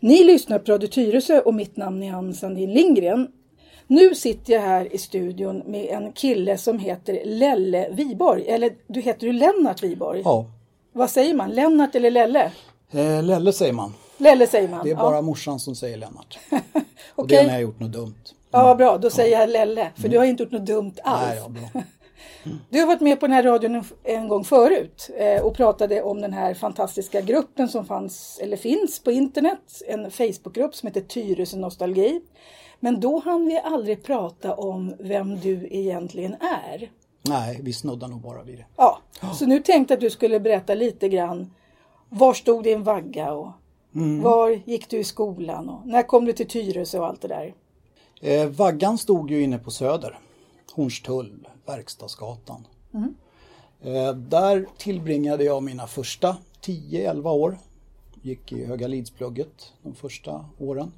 Ni lyssnar på Radio Tyresö och mitt namn är Ann Sandin Lindgren. Nu sitter jag här i studion med en kille som heter Lelle Viborg. Eller du heter du Lennart Viborg? Ja. Vad säger man? Lennart eller Lelle? Eh, Lelle säger man. Lelle säger man. Det är bara ja. morsan som säger Lennart. Och det är när jag har gjort något dumt. Ja, bra. Då säger jag Lelle. För du har inte gjort något dumt alls. Nej, ja, bra. Du har varit med på den här radion en- en gång förut eh, och pratade om den här fantastiska gruppen som fanns eller finns på internet. En Facebookgrupp som heter Tyresö Nostalgi. Men då hann vi aldrig prata om vem du egentligen är. Nej, vi snuddar nog bara vid det. Ja, så nu tänkte jag att du skulle berätta lite grann. Var stod din vagga och var gick du i skolan och när kom du till Tyresö och allt det där? Eh, vaggan stod ju inne på Söder. Hornstull, Verkstadsgatan. Eh, där tillbringade jag mina första 10-11 år. Gick i Höga Lidsplugget de första åren.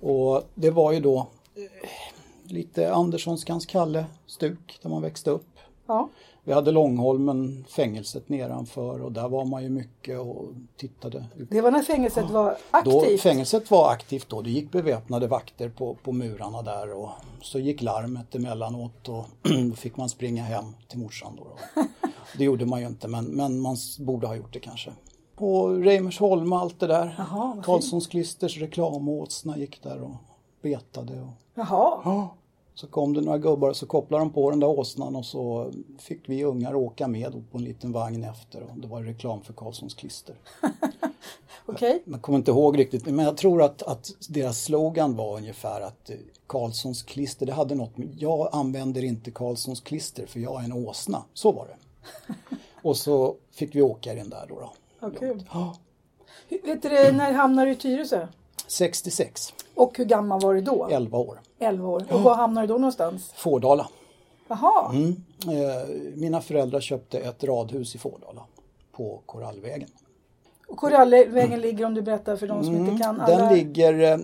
Och det var ju då eh, lite Anderssonskans Kalle-stuk där man växte upp. Ja, Vi hade Långholmen, fängelset nedanför och där var man ju mycket och tittade. det var när fängelset var Då, aktivt. fängelset var aktivt då. Det gick beväpnade vakter på, på murarna där och så gick larmet emellanåt och då fick man springa hem till morsan. Då, då. Det gjorde man ju inte men, men man borde ha gjort det kanske. På Reimersholm och allt det där. Jaha. Karlssons klisters reklamåsna gick där och betade. Och... Jaha, Så kom det några gubbar och så kopplade de på den där åsnan och så fick vi ungar åka med på en liten vagn efter och det var reklam för Karlssons klister. okej. Jag kommer inte ihåg riktigt men jag tror att, att deras slogan var ungefär att eh, Karlssons klister, det hade något med, jag använder inte Karlssons klister för jag är en åsna. Så var det. Och så fick vi åka i den där då. då. Kul. Ja, Vet du, när hamnade du i Tyresö? 66, Och hur gammal var du då? 11 år. 11 år. Och var hamnade du då någonstans? Fårdala. Jaha, Mm. Eh, mina föräldrar köpte ett radhus i Fårdala på Korallvägen. och Korallvägen ligger om du berättar för de som inte kan. Alla... Mm. Den ligger, eh,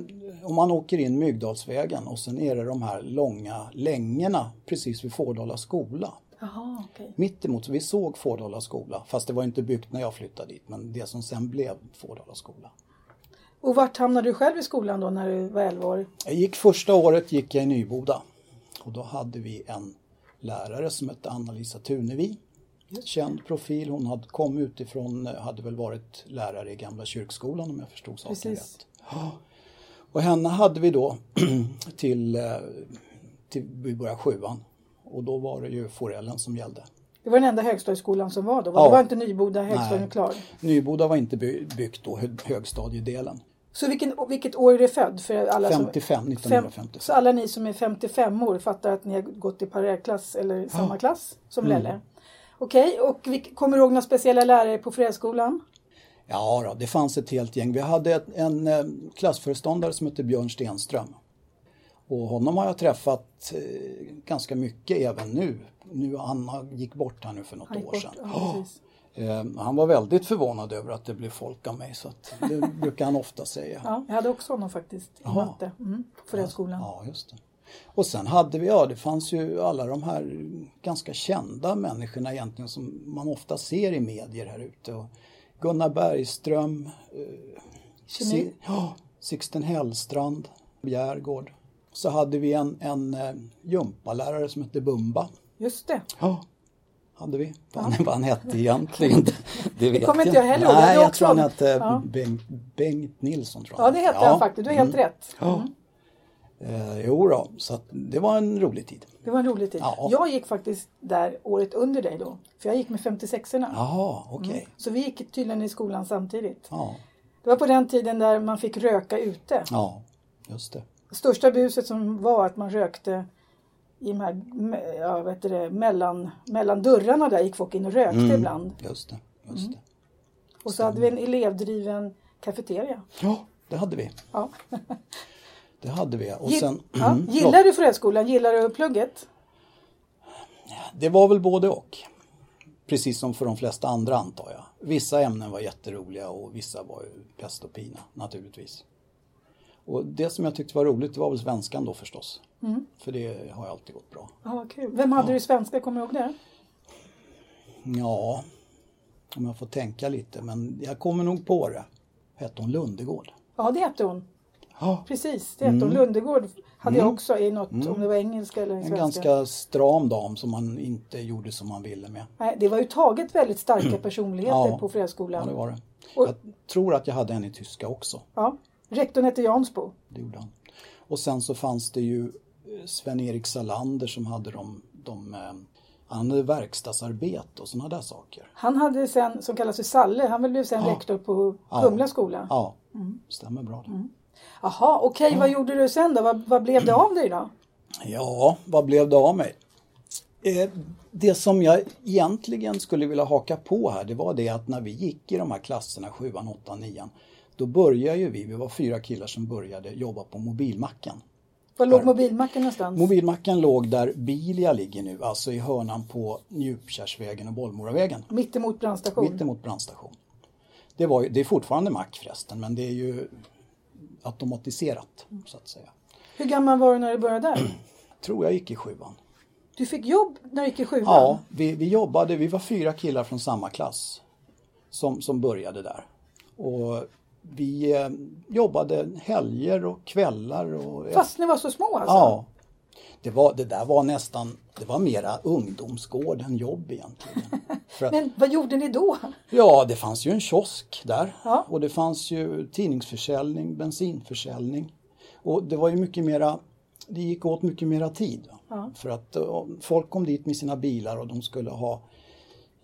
om man åker in Myggdalsvägen och sen är det de här långa längorna precis vid Fårdala skola. Jaha, okej. Mittemot, så vi såg Fårdala skola, fast det var inte byggt när jag flyttade dit, men det som sen blev Fårdala skola. Och vart hamnade du själv i skolan då när du var 11 år? Jag gick första året gick jag i Nyboda och då hade vi en lärare som hette Anna-Lisa Tunevi. Känd profil, hon hade, kom utifrån, hade väl varit lärare i Gamla kyrkskolan om jag förstod saken Precis. rätt. Och henne hade vi då till, eh, till vi började sjuan och då var det ju forellen som gällde. Det var den enda högstadieskolan som var då? Ja. Det var inte Nyboda högstadium klar? Nyboda var inte by- byggt då, hö- högstadiedelen. Så vilken, vilket år är du född? För alla som, 55, Fem, 1955. så alla ni som är 55 år fattar att ni har gått i parallellklass eller samma klass som Mm. Lelle? Okej, och vi, kommer du ihåg några speciella lärare på Fredsskolan? Ja, då, det fanns ett helt gäng. Vi hade ett, en eh, klassföreståndare som hette Björn Stenström. Och honom har jag träffat eh, ganska mycket även nu. nu. Han gick bort här nu för något år bort, sedan. ja, han var väldigt förvånad över att det blev folk av mig. Så att det brukar han ofta säga. Ja, jag hade också honom faktiskt i Jaha. matte mm, på Fredsskolan. Ja, just det. Och sen hade vi, ja det fanns ju alla de här ganska kända människorna egentligen som man ofta ser i medier här ute. Och Gunnar Bergström, eh. Si- Sixten Hellstrand, Bjärgård. Så hade vi en, en eh, gympalärare som hette Bumba. Just det. Ja, hade vi. Vad han, vad han hette egentligen, det, det vet kommer inte jag heller ihåg. Jag Nej, jag tror han hette Ja. Bengt, Bengt Nilsson. Tror Ja, han det hette Ja. han faktiskt. Du har helt rätt. Ja. Eh, jo då, så det var en rolig tid. Det var en rolig tid. Ja. Jag gick faktiskt där året under dig då. För jag gick med 56orna. Jaha, okej. Så vi gick tydligen i skolan samtidigt. Ja, Det var på den tiden där man fick röka ute. ja, just det. Största buset som var att man rökte i de här, ja, vet det, mellan, mellan dörrarna där gick folk in och rökte Mm. ibland. Just det, just det. Och så hade vi en elevdriven kafeteria. Ja, det hade vi. Ja. Det hade vi. Och Gill- sen, ja. mm, Gillar du Fredsskolan? Gillar du plugget? Det var väl både och. Precis som för de flesta andra antar jag. Vissa ämnen var jätteroliga och vissa var ju pest och pina naturligtvis. Och det som jag tyckte var roligt var väl svenskan då förstås. Mm. För det har ju alltid gått bra. Ja, vad kul. Vem hade du i svenska? Kommer du ihåg det? Ja, om jag får tänka lite men jag kommer nog på det. Hette hon Lundegård? Ja, det hette hon. Ja, Precis, det hette hon. Lundegård hade jag också i något, om det var engelska eller en svenska. ganska stram dam som man inte gjorde som man ville med. Nej, det var ju taget väldigt starka personligheter Ja. på Ja, Fredagsskolan. det var det. Och- Jag tror att jag hade en i tyska också. Ja. Rektorn hette Jansbo. Det gjorde han. Och sen så fanns det ju eh, Sven-Erik Salander som hade de, de eh, han hade verkstadsarbete och sådana där saker. Han hade sen, som kallas för Salle, han blev sen rektor på Ja. Kumla skola. Ja, stämmer bra det. Jaha, okej, vad gjorde du sen då? Vad, vad blev det av dig då? Ja, vad blev det av mig? Eh, det som jag egentligen skulle vilja haka på här, det var det att när vi gick i de här klasserna, sjuan, åttan, nian, då började ju vi, vi var fyra killar som började jobba på mobilmacken. Var låg mobilmacken någonstans? Mobilmacken låg där Bilia ligger nu, alltså i hörnan på Njupkärsvägen och Bollmoravägen. Mittemot brandstation? Mittemot brandstation. Det, var det är fortfarande mack förresten, men det är ju automatiserat så att säga. Hur gammal var du när du började där? Tror jag gick i sjuan. Du fick jobb när du gick i sjuan? Ja, vi, vi jobbade, vi var fyra killar från samma klass som, som började där. Och vi eh, jobbade helger och kvällar. Och, Fast ni var så små alltså? Ja. Det, var, det där var nästan, det var mera ungdomsgård än jobb egentligen. Att, Men vad gjorde ni då? ja, det fanns ju en kiosk där Ja. och det fanns ju tidningsförsäljning, bensinförsäljning. Och det var ju mycket mera, det gick åt mycket mera tid. För att eh, folk kom dit med sina bilar och de skulle ha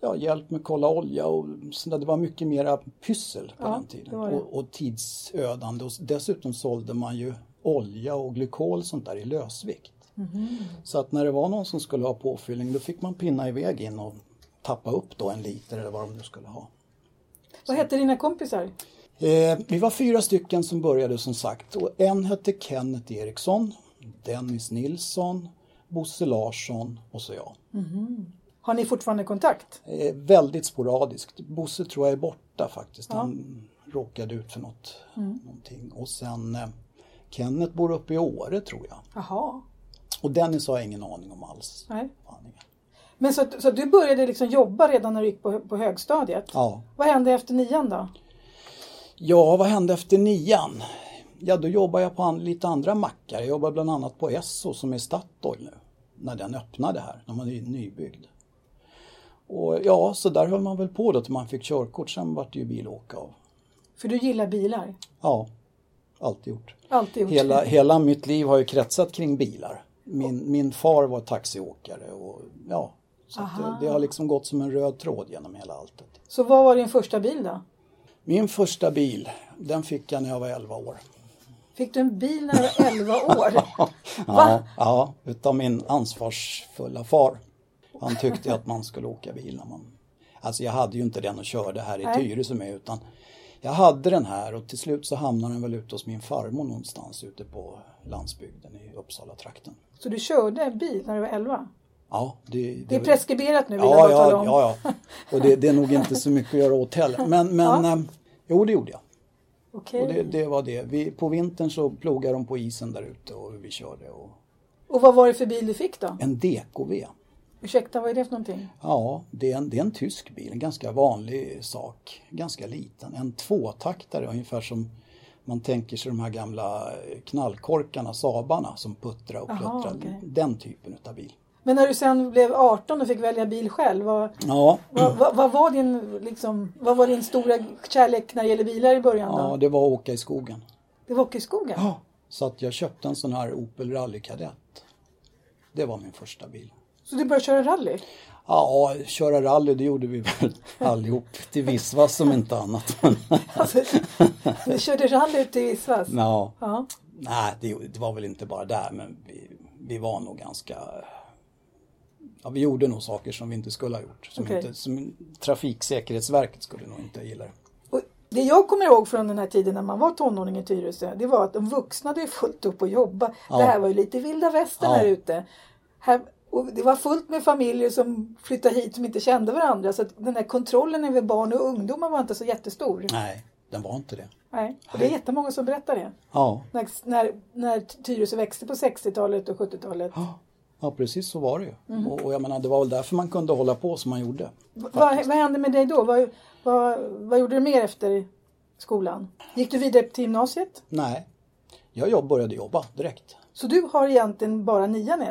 ja, hjälp med att kolla olja och sådär. Det var mycket mera pyssel på Ja, den tiden. det det. Och, och tidsödande. Och dessutom sålde man ju olja och glykol och sånt där i lösvikt. Mhm. Så att när det var någon som skulle ha påfyllning då fick man pinna iväg in och tappa upp då en liter eller vad de nu skulle ha. Vad hette dina kompisar? Eh, vi var fyra stycken som började som sagt och en hette Kenneth Eriksson, Dennis Nilsson, Bosse Larsson och så jag. Har ni fortfarande kontakt? Eh, väldigt sporadiskt. Bosse tror jag är borta faktiskt. Han råkade ut för något, någonting. Och sen eh, Kenneth bor uppe i Åre tror jag. Jaha. Och Dennis har jag ingen aning om alls. Nej. Men så, så du började liksom jobba redan när du gick på, på högstadiet? Ja. Vad hände efter nian då? Ja, vad hände efter nian? Ja, då jobbade jag på an- lite andra mackar. Jag jobbade bland annat på Esso som är Statoil nu. När den öppnade här, när man är nybyggd. Och ja, så där höll man väl på då till man fick körkort. Sen vart det ju bilåka av. För du gillar bilar? Ja, alltid gjort. Alltid gjort. Hela, hela mitt liv har ju kretsat kring bilar. Min, min far var taxiåkare och ja, så det, det har liksom gått som en röd tråd genom hela alltet. Så vad var din första bil då? Min första bil, den fick jag när jag var 11 år. Fick du en bil när du var 11 år? Ja, ja, utav min ansvarsfulla far. Han tyckte att man skulle åka bil när man... Alltså jag hade ju inte den och körde här i. Tyresö med utan jag hade den här och till slut så hamnade den väl ute hos min farmor någonstans ute på landsbygden i Uppsala-trakten. Så du körde bil när du var 11? Ja, det, Det är preskriberat nu vill ja, jag ja, tala om. ja, ja. Och det, det är nog inte så mycket att göra åt heller. Men, men eh, jo, det gjorde jag. Okej. Och det, det var det. Vi, på vintern så plogade de på isen där ute och vi körde. Och Och vad var det för bil du fick då? en DKV. Ursäkta, vad är det för någonting? Ja, det är, en, det är en tysk bil, en ganska vanlig sak, ganska liten. En tvåtaktare, ungefär som man tänker sig de här gamla knallkorkarna, Saabarna som puttrar och Jaha, pluttrar. okej. Den typen utav bil. Men när du sen blev 18 och fick välja bil själv, vad, Ja, vad, vad, vad, var, din, liksom, vad var din stora kärlek när det gäller bilar i början då? ja, det var att åka i skogen. Det var åka i skogen? Ja, så att jag köpte en sån här Opel Rally Kadett. Det var min första bil. Så du började köra rally? Ja, köra rally det gjorde vi väl allihop till Visvas som inte annat. Men, Alltså, du körde rally i Visvas? ja, Ja. nej, det, det var väl inte bara där men vi, vi var nog ganska... Ja, vi gjorde nog saker som vi inte skulle ha gjort. Som, Okej. inte, som Trafiksäkerhetsverket skulle nog inte gilla det. Och det jag kommer ihåg från den här tiden när man var tonåring i Tyresö, det var att de vuxna hade fullt upp att jobba. Ja. Det här var ju lite vilda västern Ja. här ute. Här, och det var fullt med familjer som flyttade hit som inte kände varandra. Så att den här kontrollen över barn och ungdomar var inte så jättestor. Nej, den var inte det. Nej. Och det är jättemånga som berättar det. Ja, När, när, när Tyresö växte på 60-talet och 70-talet. ja precis så var det ju. Mhm. Och, och jag menar, det var väl därför man kunde hålla på som man gjorde. Vad, vad hände med dig då? Vad, vad, vad gjorde du mer efter skolan. Gick du vidare till gymnasiet? Nej, jag jobb, började jobba direkt. Så du har egentligen bara nian?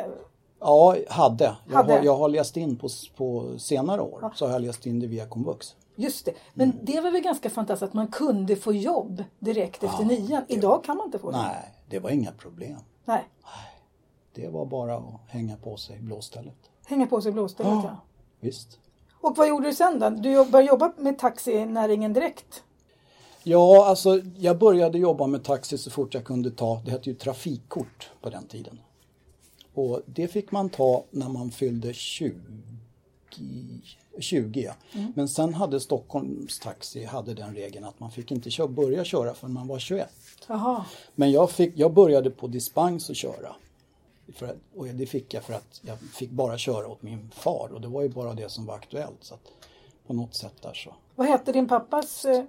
Ja, hade. Jag, Hade. Har, jag har läst in på, på senare år. Så har jag läst in det via komvux. Just det. Men Mm. det var väl ganska fantastiskt att man kunde få jobb direkt efter nian. Idag kan man inte få det. Nej, det var inga problem. Nej. Det var bara att hänga på sig blåstället. Hänga på sig blåstället ja. Visst. Och vad gjorde du sen då? Du började jobba med taxinäringen direkt? Ja, alltså jag började jobba med taxi så fort jag kunde ta, det hette ju trafikkort på den tiden. Och det fick man ta när man fyllde 20, 20 ja. Men sen hade Stockholms Taxi hade den regeln att man fick inte köra, börja köra förrän man var 21. Jaha. Men jag, fick, jag började på dispens att köra. Att, och det fick jag för att jag fick bara köra åt min far och det var ju bara det som var aktuellt. Så på något sätt där så. Vad hette din pappas... eh,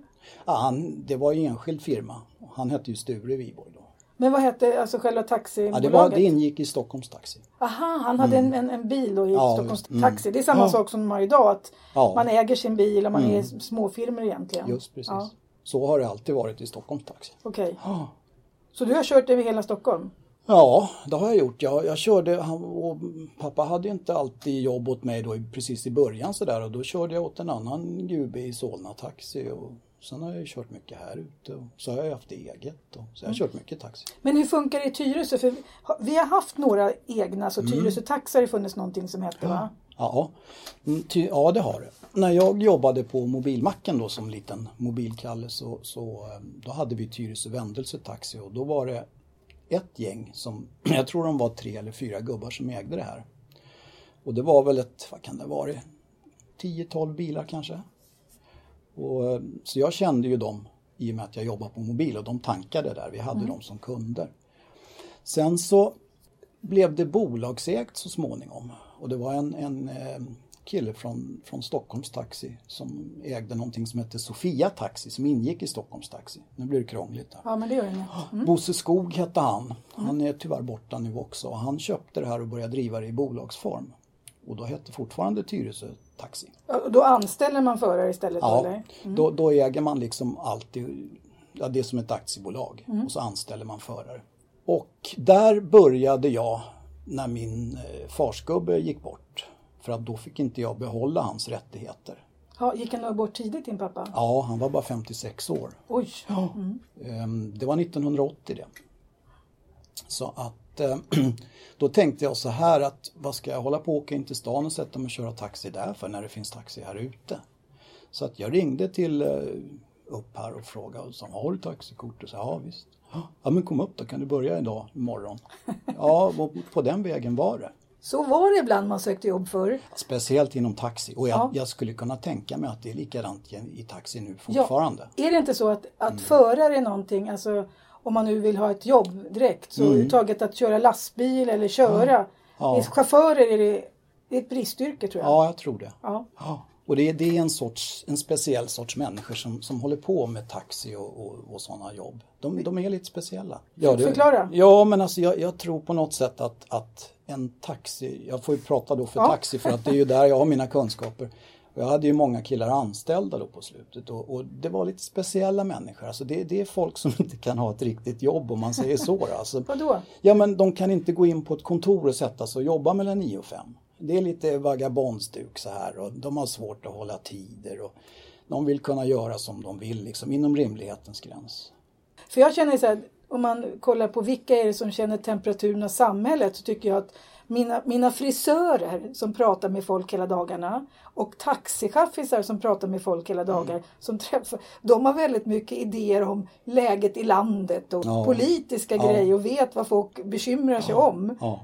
Ja, han, det var ju enskild firma. Han hette ju Sture Wiborg. Men vad hette alltså själva Ja, taxibolaget? det, var, det ingick i Stockholms Taxi. Aha, han hade en, en, en bil då i Ja, Stockholms. Mm. Taxi. Det är samma Ja. sak som de har idag. Att Ja. Man äger sin bil och man är småfirmor egentligen. Just precis. Ja, Så har det alltid varit i Stockholms Taxi. Okej. Ja. Så du har kört över hela Stockholm? Ja, det har jag gjort. Jag, jag körde, han, och pappa hade inte alltid jobb åt mig då precis i början sådär och då körde jag åt en annan gubbe i Solna Taxi och sen har jag ju kört mycket här ute och så har jag haft eget och så jag har kört mycket taxi. Men hur funkar det i Tyresö? För vi har- haft några egna, Mm. så Tyresö Taxi har det funnits någonting som hette va? Ja, mm, ja det har det. När jag jobbade på mobilmacken då som liten mobilkalle så, så eh, då hade vi Tyresö Vändelse Taxi och då var det ett gäng som, jag tror de var tre eller fyra gubbar som ägde det här. Och det var väl ett, vad kan det vara, 10-12 bilar kanske. Och, eh, så jag kände ju dem i och med att jag jobbade på mobil och de tankade där, vi hade dem som kunder. Sen så blev det bolagsägt så småningom. Och det var en, en eh, kille från, från Stockholms Taxi som ägde någonting som hette Sofia Taxi som ingick i Stockholms Taxi. Nu blir det krångligt här. Ja, men det gör inget. Bosse Skog hette han. Han är tyvärr borta nu också. Han köpte det här och började driva det i bolagsform. Och då hette fortfarande Tyresö Taxi. Då anställer man förare istället då, Ja, eller? då, då äger man liksom alltid, ja, det är som ett aktiebolag och så anställer man förare. Och där började jag när min eh, farsgubbe gick bort. För att då fick inte jag behålla hans rättigheter. Ja, gick han bort tidigt din pappa? Ja, han var bara 56 år. Oj! Mm. Ehm, Det var 1980 det. Så att eh, då tänkte jag så här att vad ska jag hålla på och åka in till stan och sätta mig och köra taxi där för när det finns taxi här ute. Så att jag ringde till eh, upp här och frågade och sa har du taxikort? Och sa ja visst. Ja men kom upp då kan du börja idag imorgon. Ja på den vägen var det. Så var det ibland man sökte jobb förr. Speciellt inom taxi och jag, Ja. jag skulle kunna tänka mig att det är likadant i, taxi nu fortfarande. Är det inte så att, att Mm. förare är någonting, alltså om man nu vill ha ett jobb direkt, så överhuvudtaget att köra lastbil eller köra. Mm. Ja. Är Chaufförer är det, det är ett bristyrke tror jag. Ja, jag tror det. Ja. Ja. Och det är, det är en, sorts, en speciell sorts människor som, som håller på med taxi och, och, och sådana jobb. De, de är lite speciella. Ja, det- Förklara. Ja, men alltså jag, jag tror på något sätt att, att en taxi, jag får ju prata då för Ja. taxi för att det är ju där jag har mina kunskaper. Jag hade ju många killar anställda då på slutet och, och det var lite speciella människor. Alltså det, det är folk som inte kan ha ett riktigt jobb om man säger så. Alltså, Vadå? Ja men de kan inte gå in på ett kontor och sätta sig och jobba mellan 9 och 5. Det är lite vagabondstuk så här och de har svårt att hålla tider och de vill kunna göra som de vill liksom inom rimlighetens gräns. För jag känner så här, om man kollar på vilka är det som känner temperaturen av samhället så tycker jag att mina, mina frisörer som pratar med folk hela dagarna och taxichaffisar som pratar med folk hela dagar Mm. som träffar, de har väldigt mycket idéer om läget i landet och Ja. politiska Ja. grejer och vet vad folk bekymrar sig om. Ja.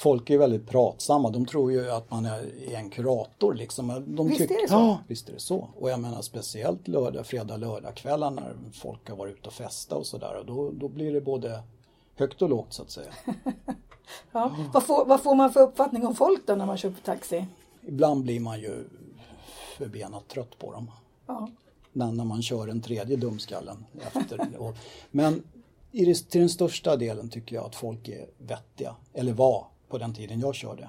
Folk är väldigt pratsamma. De tror ju att man är en kurator liksom. De Visst är det så? Ja, visst är det så. Och jag menar speciellt lördag, fredag, lördagkvällar när folk har varit ute och festa och sådär. Då, då blir det både högt och lågt så att säga. Ja. Vad, får, vad får man för uppfattning om folk då när man köper taxi? Ibland blir man ju förbenat trött på dem. Ja. när, när man kör en tredje dumskallen efter. Och, men i till den största delen tycker jag att folk är vettiga, eller var på den tiden jag körde.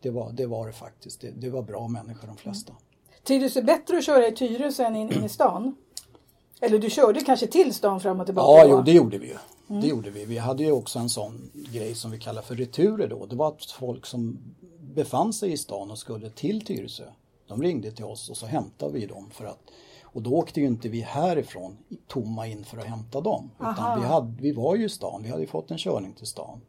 Det var det, var det faktiskt. Det, det var bra människor de flesta. Trivdes du bättre att köra i Tyresö än in, in i stan? Eller du körde kanske till stan fram och tillbaka? Ja, jo, det gjorde vi ju. Det gjorde vi. Vi hade ju också en sån grej som vi kallar för returer då. Det var att folk som befann sig i stan och skulle till Tyresö, de ringde till oss och så hämtade vi dem för att och då åkte ju inte vi härifrån tomma in för att hämta dem. Aha. Utan vi, hade, vi var ju i stan, vi hade ju fått en körning till stan.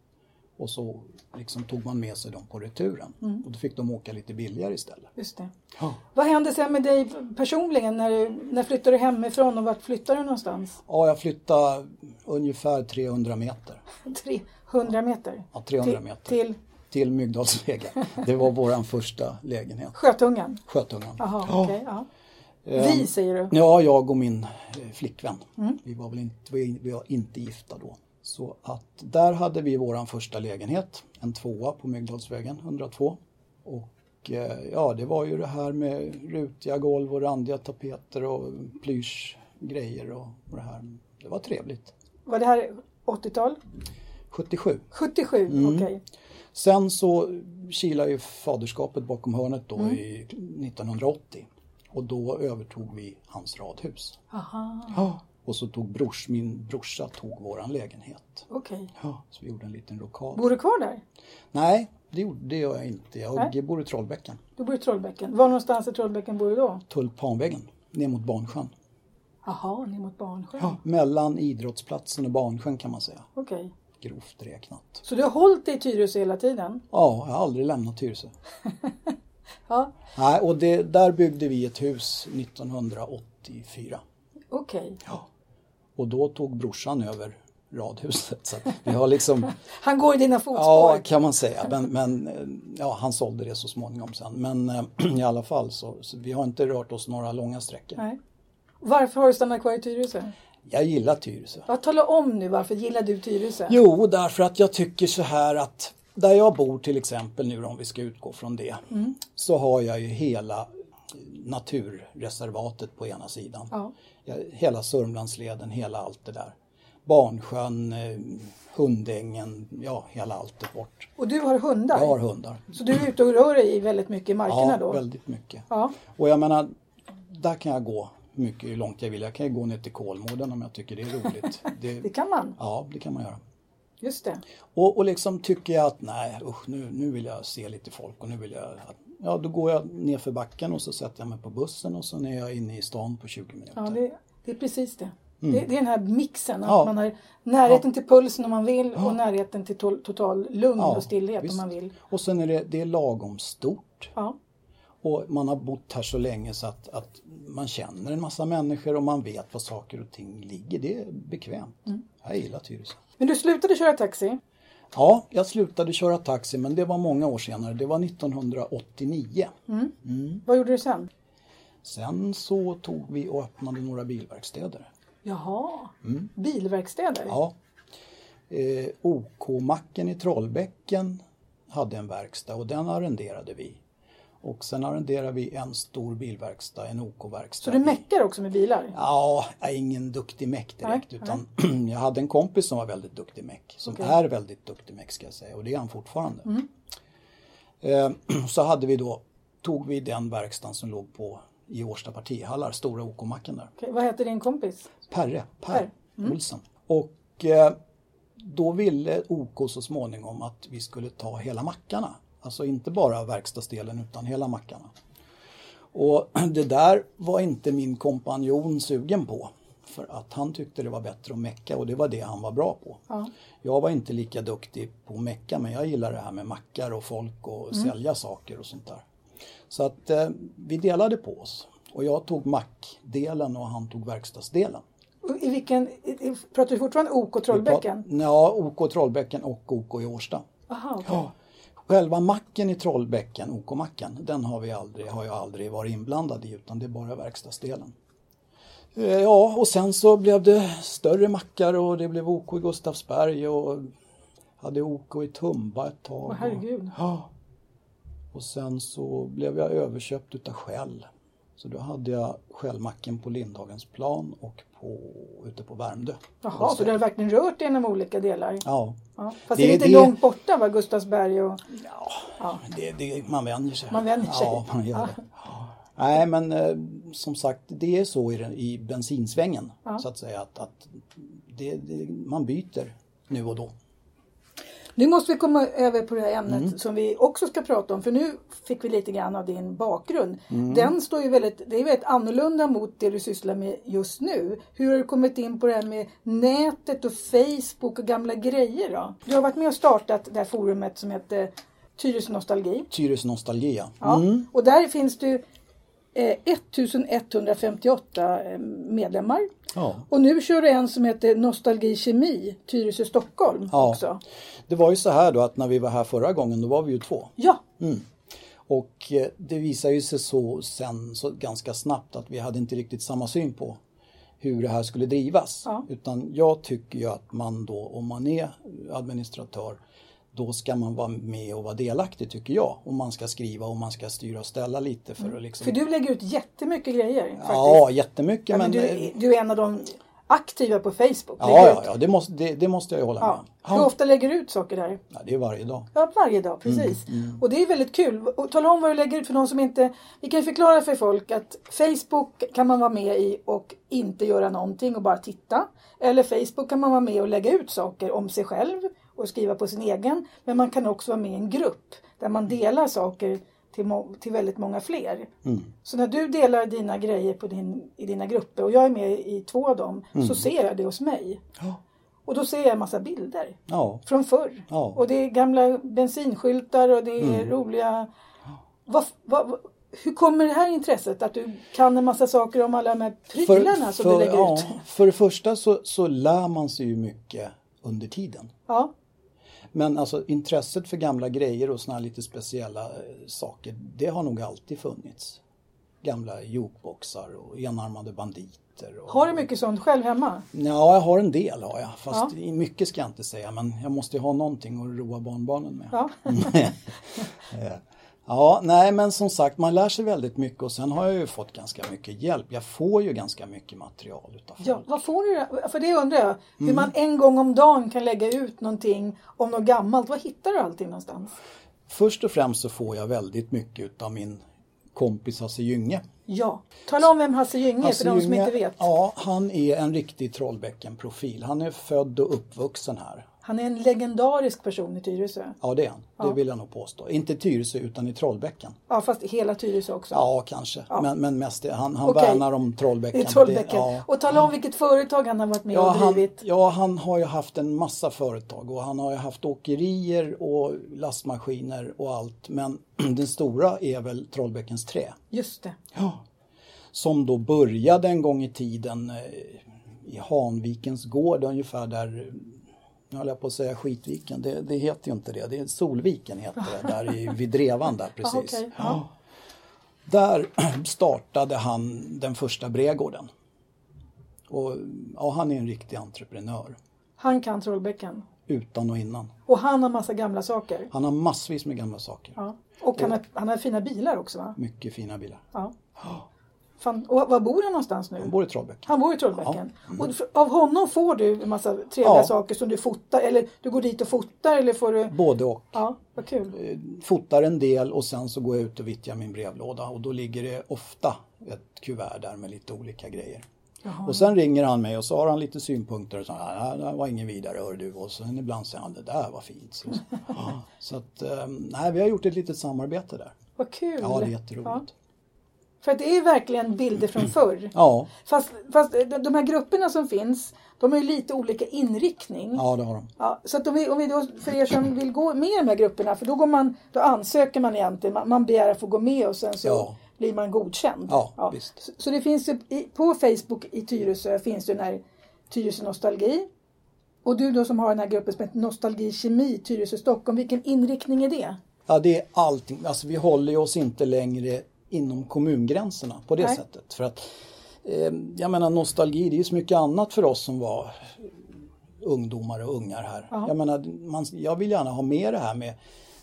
Och så liksom tog man med sig dem på returen. Och då fick de åka lite billigare istället. Just det. Ja. Vad hände sen med dig personligen? När, du- när flyttade du hemifrån och vart flyttade du någonstans? Ja, jag flyttade ungefär 300 meter. 300 meter? Ja, 300 till, meter. Till Till Myggdalsvägen. Det var våran första lägenhet. Skötungan? Skötungan. Jaha, Ja. okej. ja. Ehm, Vi säger du? Ja, jag och min eh, flickvän. Mm. Vi var väl inte, vi, vi var inte gifta då. Så att där hade vi våran första lägenhet, en tvåa på Myggdalsvägen 102. Och eh, ja, det var ju det här med rutiga golv och randiga tapeter och plyschgrejer och, och det här. Det var trevligt. Var det här 80-tal? 77. 77? Mm. Okej. Sen så kilade ju faderskapet bakom hörnet då Mm. i 1980. Och då övertog vi hans radhus. Aha, Ja. Och så tog brors, min brorsa tog våran lägenhet. okej. Ja, så vi gjorde en liten lokal. Bor du kvar där? Nej, det, gjorde, det gör jag inte. Jag Nej. bor i Trollbäcken. Du bor i Trollbäcken. Var någonstans i Trollbäcken bor du då? Tulpanvägen, ner mot Barnsjön. Jaha, ner mot Barnsjön. Ja, mellan idrottsplatsen och Barnsjön kan man säga. Okej. Grovt räknat. Så du har hållit dig i Tyresö hela tiden? Ja, jag har aldrig lämnat Tyresö. Ja, Nej, och det, där byggde vi ett hus 1984. okej. Ja. Och då tog brorsan över radhuset. Så vi har liksom, Han går i dina fotspår? ja kan man säga. Men, men eh, ja, han sålde det så småningom sen. Men eh, i alla fall så, så vi har inte rört oss några långa sträckor. Nej. Varför har du stannat kvar i Tyresö? Jag gillar Tyresö. Ja, tala om nu varför gillar du Tyresö? Jo, därför att jag tycker så här att där jag bor till exempel nu om vi ska utgå från det. Så har jag ju hela naturreservatet på ena sidan. Ja. Ja, Hela Sörmlandsleden, hela allt det där. Barnsjön, eh, Hundängen, ja hela allt är bort. Och du har hundar? Jag har hundar. Så du är ute och rör dig väldigt mycket i markerna Ja, då? väldigt mycket. Ja. Och jag menar, där kan jag gå mycket hur långt jag vill. Jag kan ju gå ner till Kolmården om jag tycker det är roligt. Det Det, kan man. ja, det kan man göra. Just det. Och, och liksom tycker jag att nej usch, nu, nu vill jag se lite folk och nu vill jag att, Ja då går jag ner för backen och så sätter jag mig på bussen och så är jag inne i stan på 20 minuter. Ja, det, det är precis det. det. Det är den här mixen. Att Mm. Ja. man har närheten till pulsen om man vill och närheten till to total lugn och stillhet visst. om man vill. Och sen är det, det är lagom stort. Ja. Och man har bott här så länge så att, att man känner en massa människor och man vet var saker och ting ligger. Det är bekvämt. Mm. Jag gillar Tyresö. Men du slutade köra taxi? Ja, jag slutade köra taxi men det var många år senare. Det var 1989. Vad gjorde du sen? Sen så tog vi och öppnade några bilverkstäder. Jaha, bilverkstäder? Mm. Ja. Eh, OK-macken i Trollbäcken hade en verkstad och den arrenderade vi. Och sen arrenderade vi en stor bilverkstad, en OK-verkstad. Så du meckar också med bilar? Ja, jag är ingen duktig meck direkt Nej, utan jag hade en kompis som var väldigt duktig meck. Som Okej. är väldigt duktig meck ska jag säga och det är han fortfarande. Mm. Eh, så hade vi då, tog vi den verkstaden som låg på i Årsta partihallar, stora OK-macken där. Okej, vad heter din kompis? Perre, Per, Per. Mm. Olsson. Och eh, då ville OK så småningom att vi skulle ta hela mackarna. Alltså inte bara verkstadsdelen utan hela mackarna. Och det där var inte min kompanjon sugen på. För att han tyckte det var bättre att mecka och det var det han var bra på. Ja. Jag var inte lika duktig på att mecka men jag gillar det här med mackar och folk och Mm. sälja saker och sånt där. Så att eh, vi delade på oss. Och jag tog mackdelen och han tog verkstadsdelen. I vilken, pratar du fortfarande OK Trollbäcken? Ja, OK Trollbäcken och OK i Årsta. Aha, okej. Ja. Själva macken i Trollbäcken, OK-macken, den har, vi aldrig, har jag aldrig varit inblandad i utan det är bara verkstadsdelen. Eh, Ja, och sen så blev det större mackar och det blev OK i Gustavsberg och hade OK i Tumba ett tag. Åh, herregud. Ja. Och sen så blev jag överköpt utav Shell. Så då hade jag Shellmacken på Lindhagens plan och på, ute på Värmdö. Jaha, så du har verkligen rört dig genom olika delar? Ja, Ja. Fast Det det är lite det- långt borta va, Gustavsberg och... Ja, Det, det, man vänjer sig. Man vänjer sig. Ja, man gör det. Ja. Nej men eh, som sagt det är så i, den- i bensinsvängen så att säga att, att det, man byter nu och då. Nu måste vi komma över på det här ämnet Mm. som vi också ska prata om för nu fick vi lite grann av din bakgrund. Mm. Den står ju väldigt, det är väldigt annorlunda mot det du sysslar med just nu. Hur har du kommit in på det här med nätet och Facebook och gamla grejer då? Du har varit med och startat det här forumet som heter Tyresö Nostalgi. Tyresö Nostalgia. Ja. Mm. Och där finns det ju 1158 eh, medlemmar. Ja. Och nu kör du en som heter Nostalgi Kemi, Tyresö Stockholm Ja. också. Det var ju så här då att när vi var här förra gången då var vi ju två. Ja, Och eh, det visade ju sig så sen så ganska snabbt att vi hade inte riktigt samma syn på hur det här skulle drivas. Ja. Utan jag tycker ju att man då, om man är administratör, då ska man vara med och vara delaktig tycker jag. Och man ska skriva och man ska styra och ställa lite för att liksom... För du lägger ut jättemycket grejer faktiskt. Ja, jättemycket Ja, men men... du, du är en av de aktiva på Facebook. Ja, ja, ja det, måste, det, det måste jag ju hålla med ja. om. Hur ofta lägger du ut saker där? Ja, det är varje dag. Ja, varje dag, precis. Mm, Och det är väldigt kul. Och tala om vad du lägger ut för de som inte... Vi kan ju förklara för folk att Facebook kan man vara med i och inte göra någonting och bara titta. Eller Facebook kan man vara med och lägga ut saker om sig själv och skriva på sin egen. Men man kan också vara med i en grupp där man delar saker till, till väldigt många fler. Mm. Så när du delar dina grejer på din, i dina grupper och jag är med i två av dem så ser jag det hos mig. Ja. Och då ser jag en massa bilder Ja. från förr. Ja. Och det är gamla bensinskyltar och det är roliga... Vad, vad, vad, hur kommer det här intresset? Att du kan en massa saker om alla de här prylarna som du lägger ut? för det första så, så lär man sig ju mycket under tiden. Ja. Men alltså intresset för gamla grejer och såna här lite speciella eh, saker, det har nog alltid funnits. Gamla jukeboxar och enarmade banditer. Och... Har du mycket sånt själv hemma? Ja, jag har en del har jag. Fast Ja. mycket ska jag inte säga, men jag måste ju ha någonting att roa barnbarnen med. Ja. Ja, nej men som sagt man lär sig väldigt mycket och sen har jag ju fått ganska mycket hjälp. Jag får ju ganska mycket material utav folk. ja. Vad får du? För det undrar jag. Hur Mm. man en gång om dagen kan lägga ut någonting om något gammalt. Var hittar du allting någonstans? Först och främst så får jag väldigt mycket utav min kompis Hasse Gynge. Ja. Tala om vem Hasse Gynge är Hasse för de som Gynge, inte vet. Ja, han är en riktig Trollbäcken-profil. Han är född och uppvuxen här. Han är en legendarisk person i Tyresö. Ja, det är han. Det vill jag nog påstå. Inte i Tyresö utan i Trollbäcken. Ja, fast hela Tyresö också. Ja, kanske. Men, men mest. Han, han Okej. värnar om Trollbäcken. I Trollbäcken. Det, ja. Och tala om vilket företag han har varit med Ja och han, drivit. ja, han har ju haft en massa företag och han har ju haft åkerier och lastmaskiner och allt. Men den stora är väl Trollbäckens trä. Just det. Ja. Som då började en gång i tiden eh, i Hanvikens gård ungefär där, nu höll jag på att säga Skitviken, det, det heter ju inte det, det är Solviken heter det, där i, vid Drevan där precis. okej. Ja. Där startade han den första brädgården. Och ja, han är en riktig entreprenör. Han kan Trollbäcken. Utan och innan. Och han har massa gamla saker. Han har massvis med gamla saker. Ja. Och han har, han har fina bilar också va? Mycket fina bilar. Ja. Fan, och var bor han någonstans nu? Han bor i Trollbäcken. Han bor i Trollbäcken. Och f- av honom får du en massa trevliga Ja. saker som du fotar. Eller du går dit och fotar eller får du... Både och. Ja, vad kul. fotar en del och sen så går jag ut och vittjar min brevlåda och då ligger det ofta ett kuvert där med lite olika grejer. Och sen ringer han mig och så har han lite synpunkter och så nej, det var ingen vidare hör du och sen ibland säger han det där var fint. Så, ja, så att eh, nej, vi har gjort ett litet samarbete där. Vad kul. Ja, det är jätteroligt. För att det är verkligen bilder från förr. Ja, Fast, fast de- här grupperna som finns, de har ju lite olika inriktning. ja det har de. Ja, så att om vi, om vi då, för er som vill gå med i de här grupperna, för då, går man, då ansöker man egentligen, man, man begär att få gå med och sen så Ja. blir man godkänd. Ja, visst. Så, så det finns ju, på Facebook i Tyresö finns det den här Tyresö Nostalgi. Och du då som har den här gruppen som heter Nostalgi Kemi Tyresö Stockholm, vilken inriktning är det? Ja, det är allting. Alltså vi håller oss inte längre inom kommungränserna på det Nej. sättet. För att, eh, jag menar nostalgi, det är ju så mycket annat för oss som var ungdomar och ungar här. Jag menar, man, jag vill gärna ha med det här med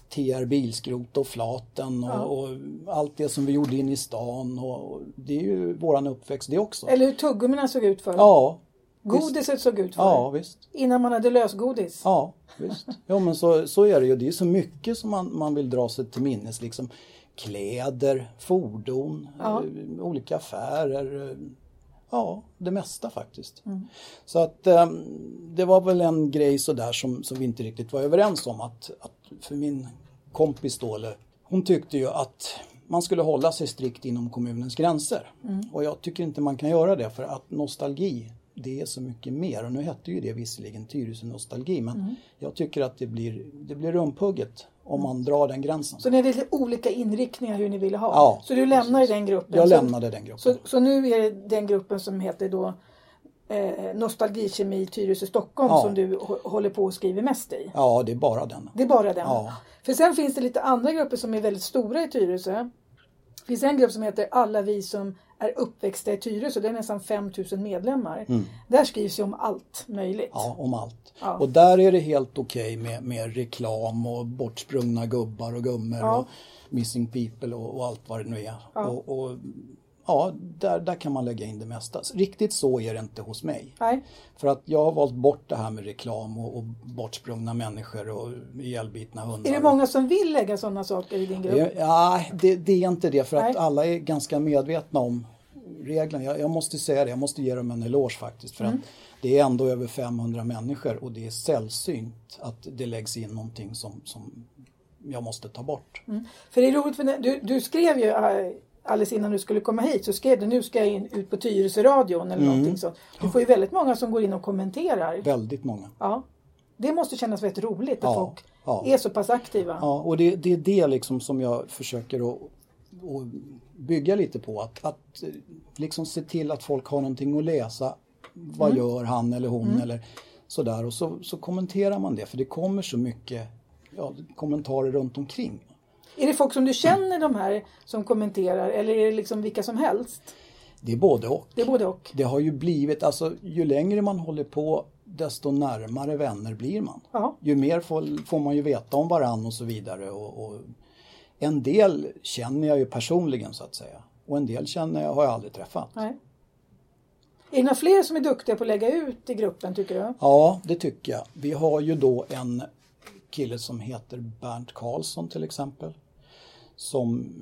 TR Bilskrot och Flaten och, och allt det som vi gjorde in i stan. Och, det är ju våran uppväxt det också. Eller hur tuggummina såg ut förr? Ja, Godiset såg ut förr? ja visst. Innan man hade lösgodis? Ja, visst. Ja, men så, så är det ju. Det är så mycket som man, man vill dra sig till minnes. Liksom. Kläder, fordon, Ja. eh, olika affärer. eh, Ja, det mesta faktiskt. Så att eh, det var väl en grej sådär som, som vi inte riktigt var överens om. Att, att för min kompis då, hon tyckte ju att man skulle hålla sig strikt inom kommunens gränser. Och jag tycker inte man kan göra det för att nostalgi, det är så mycket mer. Och nu hette ju det visserligen Tyresö nostalgi men jag tycker att det blir, det blir rumphugget om man drar den gränsen. Så ni hade lite olika inriktningar hur ni ville ha. Ja, så du lämnade den gruppen. Jag lämnade den gruppen. Så, så nu är det den gruppen som heter då eh, Nostalgikemi Tyresö Stockholm Ja. som du hå- håller på och skriver mest i. Ja, det är bara den. Det är bara den. Ja. För sen finns det lite andra grupper som är väldigt stora i Tyresö. Det finns en grupp som heter Alla vi som är uppväxta i Tyresö. Det är nästan 5000 medlemmar. Där skrivs ju om allt möjligt. Mm. Ja, om allt. Ja. Och där är det helt okej med, med reklam och bortsprungna gubbar och gummor Ja. och missing people och, och allt vad det nu är. Och, och, ja, där, där kan man lägga in det mesta. Riktigt så är det inte hos mig. Nej. För att jag har valt bort det här med reklam och, och bortsprungna människor och ihjälbitna hundar. Är det många som vill lägga sådana saker i din grupp? Ja, Ja, det, det är inte det för att Nej. alla är ganska medvetna om reglerna. Jag, jag måste säga det, jag måste ge dem en eloge faktiskt. För Mm. att det är ändå över 500 människor och det är sällsynt att det läggs in någonting som, som jag måste ta bort. För det är roligt, för du, du skrev ju äh, alldeles innan du skulle komma hit så skrev du nu ska jag in, ut på Tyresö-radion eller Mm. någonting sånt. Du får ju väldigt många som går in och kommenterar. Väldigt många. Ja. Det måste kännas väldigt roligt att Ja, folk ja. är så pass aktiva. Ja, och det, det är det liksom som jag försöker att, att bygga lite på. Att, att eh, liksom se till att folk har någonting att läsa. Vad Mm. gör han eller hon eller sådär. Och så, så kommenterar man det för det kommer så mycket ja, kommentarer runt omkring. Är det folk som du känner de här som kommenterar eller är det liksom vilka som helst? Det är både och. Det är både och. Det har ju blivit, alltså ju längre man håller på desto närmare vänner blir man. Ja. Ju mer får, får man ju veta om varann och så vidare. Och, och en del känner jag ju personligen så att säga. Och en del känner jag, har jag aldrig träffat. Nej. Är det några fler som är duktiga på att lägga ut i gruppen tycker du? Ja, det tycker jag. Vi har ju då en kille som heter Bernt Karlsson till exempel. Som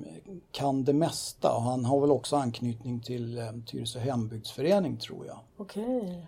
kan det mesta och han har väl också anknytning till eh, Tyresö hembygdsförening tror jag. Okej.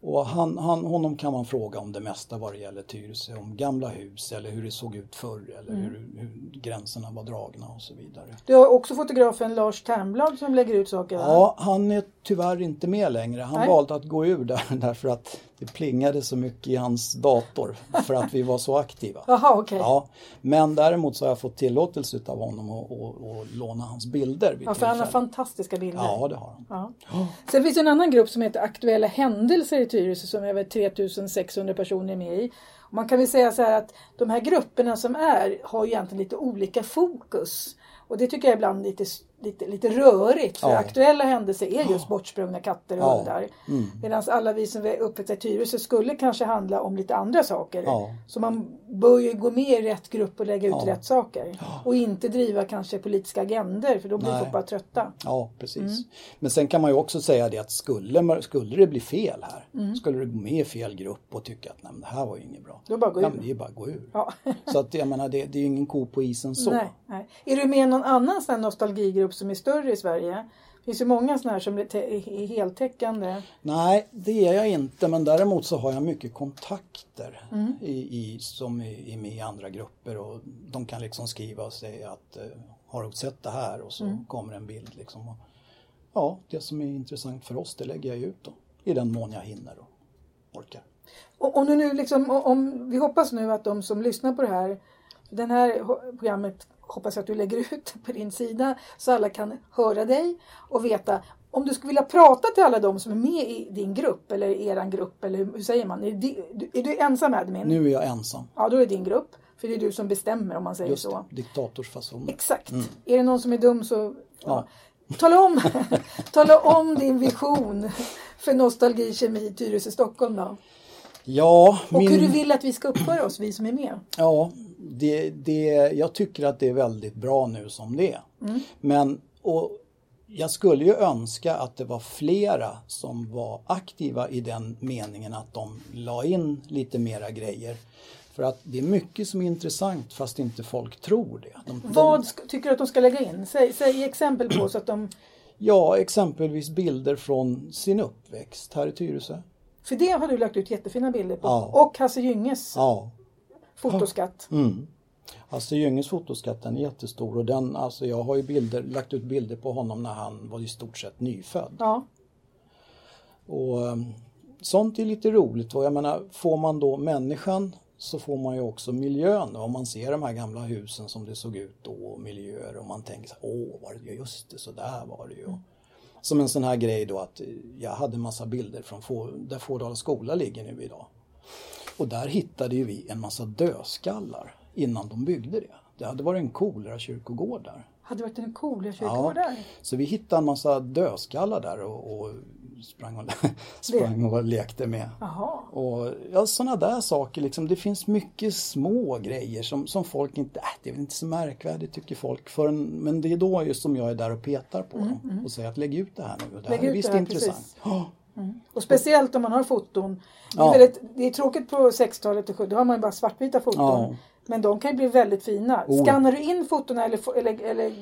Och han, han, honom kan man fråga om det mesta vad det gäller Tyresö. Om gamla hus eller hur det såg ut förr eller hur, hur gränserna var dragna och så vidare. Du har också fotografen Lars Ternblad som lägger ut saker? Ja, han är tyvärr inte med längre. Han Nej. valde att gå ur där därför att det plingade så mycket i hans dator för att vi var så aktiva. Jaha okej. Ja, men däremot så har jag fått tillåtelse av honom att, låna hans bilder. Ja, för han har fantastiska bilder. Ja, det har han. Ja. Sen finns det en annan grupp som heter Aktuella händelser i Tyresö som över 3600 personer är med i. Och man kan väl säga så här att de här grupperna som är har egentligen lite olika fokus. Och det tycker jag ibland lite, lite, lite rörigt. För Ja. aktuella händelser är just bortsprungna katter och Ja. hundar. Mm. Medan alla vi som är uppväxta i Tyresö skulle kanske handla om lite andra saker. Ja. Så man bör ju gå med i rätt grupp och lägga ut Ja. rätt saker. Och inte driva kanske politiska agender för då blir folk bara trötta. Ja, precis. Mm. Men sen kan man ju också säga det att skulle, skulle det bli fel här, Mm. skulle du gå med i fel grupp och tycka att Nej, det här var ju inget bra. Då bara gå ja, ur. men det är bara att gå ur. Ja. Så att jag menar, det, det är ju ingen ko på isen så. Nej, nej. Är du med i någon annan sån nostalgigrupp som är större i Sverige? Det finns ju många såna här som är heltäckande. Nej, det är jag inte. Men däremot så har jag mycket kontakter Mm. i, i, som är, med i andra grupper. Och de kan liksom skriva och säga att eh, har du sett det här? Och så Mm. kommer en bild. Liksom. Och, ja, det som är intressant för oss det lägger jag ut då. I den mån jag hinner och orkar. Och om nu liksom, om, vi hoppas nu att de som lyssnar på det här, den här programmet hoppas att du lägger ut på din sida så alla kan höra dig och veta om du skulle vilja prata till alla de som är med i din grupp eller eran grupp eller hur, säger man? Är, di, är du ensam admin? Nu är jag ensam. Ja, då är det din grupp. För det är du som bestämmer om man säger Just så. diktatorsfasoner. Exakt. Är det någon som är dum så Mm. Ja. Tala om, tala om din vision för nostalgi, kemi, Tyresö, Stockholm då. Ja, Och min... hur du vill att vi ska uppföra oss, vi som är med. Ja, det, det, jag tycker att det är väldigt bra nu som det är. Men och jag skulle ju önska att det var flera som var aktiva i den meningen att de la in lite mera grejer. För att det är mycket som är intressant fast inte folk tror det. De, Vad sk- tycker du att de ska lägga in? Säg, säg exempel på så att de... Ja, exempelvis bilder från sin uppväxt här i Tyresö. För det har du lagt ut jättefina bilder på. Ja. Och Hasse Gynges Ja, fotoskatt. Mm. Hasse Gynges fotoskatt den är jättestor och den, alltså jag har ju bilder, lagt ut bilder på honom när han var i stort sett nyfödd. Ja. Och um, sånt är lite roligt och jag menar får man då människan så får man ju också miljön. Om man ser de här gamla husen som det såg ut då och miljöer och man tänker så åh, var det, just det, så där var det ju. Som en sån här grej då att eh, jag hade massa bilder från Få, där Fårdala skola ligger nu idag. Och där hittade ju vi en massa dödskallar innan de byggde det. Det hade varit en kolera kyrkogård där. Hade varit en cool kyrkogård där. Så vi hittade en massa dödskallar där och, och sprang, och, sprang och lekte med. Jaha. Och ja, sådana där saker liksom. Det finns mycket små grejer som, som folk inte, äh, det är väl inte så märkvärdigt tycker folk. Förrän, men det är då just som jag är där och petar på dem och säger att lägg ut det här nu. Det Mm, Lägg här är visst det här, intressant. precis. Ja, Och speciellt om man har foton. Det är, Ja. väldigt, det är tråkigt på 60-talet och 70 då har man bara svartvita foton. Ja. Men de kan ju bli väldigt fina. Oh, ja. Skannar du in fotona eller, eller, eller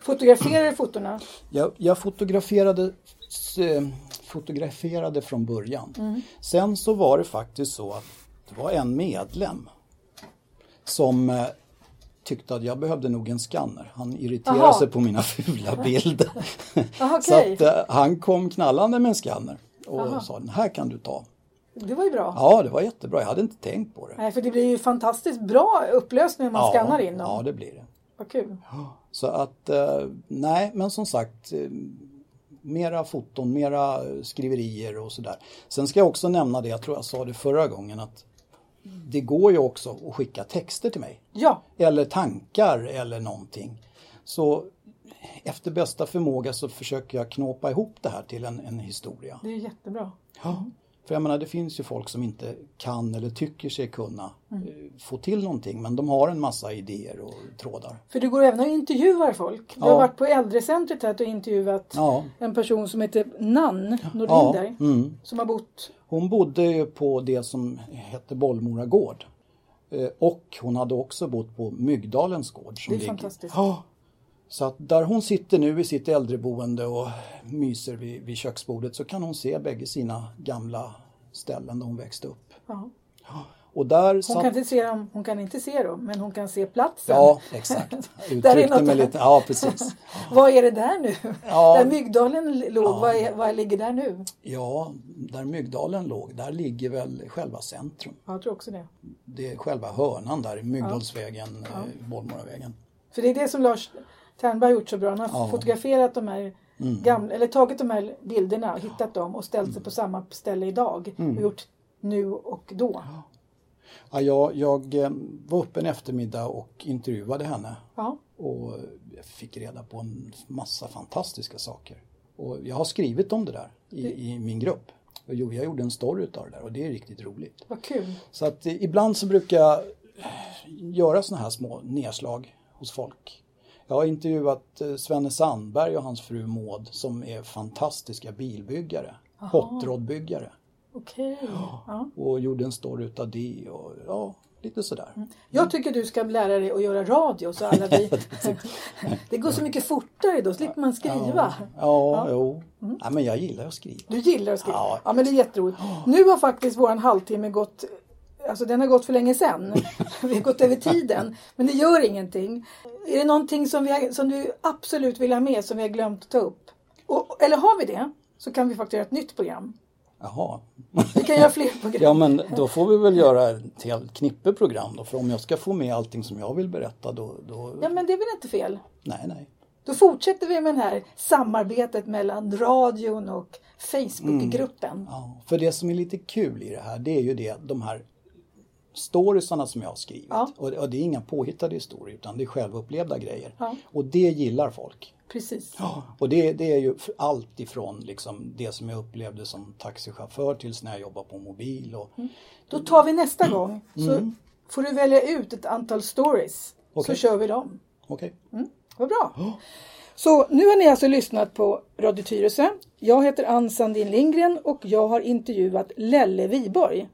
fotograferar du fotona? Jag, jag fotograferade, eh, fotograferade från början. Mm. Sen så var det faktiskt så att det var en medlem som eh, tyckte att jag behövde nog en skanner. Han irriterade Aha. sig på mina fula bilder. Aha, Så okej. att eh, han kom knallande med en skanner och Aha. sa den här kan du ta. Det var ju bra. Ja, det var jättebra. Jag hade inte tänkt på det. Nej, för det blir ju fantastiskt bra upplösning om man ja, skannar in dem. Ja, det blir det. Vad kul. Så att, eh, nej, men som sagt, eh, mera foton, mera skriverier och sådär. Sen ska jag också nämna det, jag tror jag sa det förra gången, att det går ju också att skicka texter till mig. Ja, Eller tankar eller någonting. Så efter bästa förmåga så försöker jag knåpa ihop det här till en, en historia. det är jättebra. Ja. För jag menar det finns ju folk som inte kan eller tycker sig kunna Mm. eh, få till någonting men de har en massa idéer och trådar. För du går även och intervjuar folk. Du Ja. har varit på äldrecentret här och intervjuat Ja. en person som heter Nann Ja, Nordlinder. mm. Som har bott Hon bodde på det som hette Bollmora gård. Eh, Och hon hade också bott på Myggdalens gård. Som Det är ligger- fantastiskt. Ja. Så att där hon sitter nu i sitt äldreboende och myser vid, vid köksbordet så kan hon se bägge sina gamla ställen där hon växte upp. Ja. Och där Hon, satt... kan inte se dem, hon kan inte se dem, men hon kan se platsen. Ja, exakt. Där är något mig lite... Ja, precis. Vad är det där nu? Ja. Där Myggdalen låg, vad, är, vad ligger där nu? Ja, där Myggdalen låg, där ligger väl själva centrum. Ja, jag tror också det. Det är själva hörnan där, Myggdalsvägen, ja. Bollmoravägen. För det är det som Lars Ternberg har gjort så bra. Han har Ja. Mm. fotograferat de här gamla, eller tagit de här bilderna hittat dem och ställt sig på samma ställe idag. Mm. Och gjort nu och då. Ja, jag, jag eh, var uppe en eftermiddag och intervjuade henne Ja. och fick reda på en massa fantastiska saker. Och jag har skrivit om det där i, i min grupp. Och jo, jag gjorde en story utav det där och det är riktigt roligt. Vad kul. Så att eh, ibland så brukar jag göra såna här små nedslag hos folk. Jag har intervjuat eh, Svenne Sandberg och hans fru Maud som är fantastiska bilbyggare, hot rod-byggare. Okej. Ja. Och gjorde en story utav det och ja, lite sådär. Jag tycker du ska lära dig att göra radio så alla vi... det går så mycket fortare då, slipper man skriva. Ja, jo. Ja, men jag gillar att skriva. Du gillar att skriva? Ja. Ja, men det är jätteroligt. Nu har faktiskt våran halvtimme gått Alltså den har gått för länge sedan. Vi har gått över tiden. Men det gör ingenting. Är det någonting som, vi har, som du absolut vill ha med som vi har glömt att ta upp? Och, eller har vi det? Så kan vi faktiskt göra ett nytt program. Jaha. Vi kan göra fler program. Ja men då får vi väl göra ett helt knippe program då. För om jag ska få med allting som jag vill berätta då... då... Ja men det är väl inte fel? Nej, nej. Då fortsätter vi med det här samarbetet mellan radion och Facebookgruppen. Ja, för det som är lite kul i det här det är ju det, de här storiesarna som jag har skrivit. Ja. Och, och det är inga påhittade historier utan det är självupplevda grejer. Ja. Och det gillar folk. Precis. Och det, det är ju allt ifrån liksom det som jag upplevde som taxichaufför tills när jag jobbar på mobil. Och, Då tar vi nästa gång. Så Mm. får du välja ut ett antal stories. Okej. Så kör vi dem. Okej. Vad bra. Så nu har ni alltså lyssnat på Radio Tyresö. Jag heter Ann Sandin Lindgren och jag har intervjuat Lelle Viborg.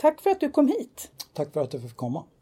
Tack för att du kom hit. Tack för att jag fick komma.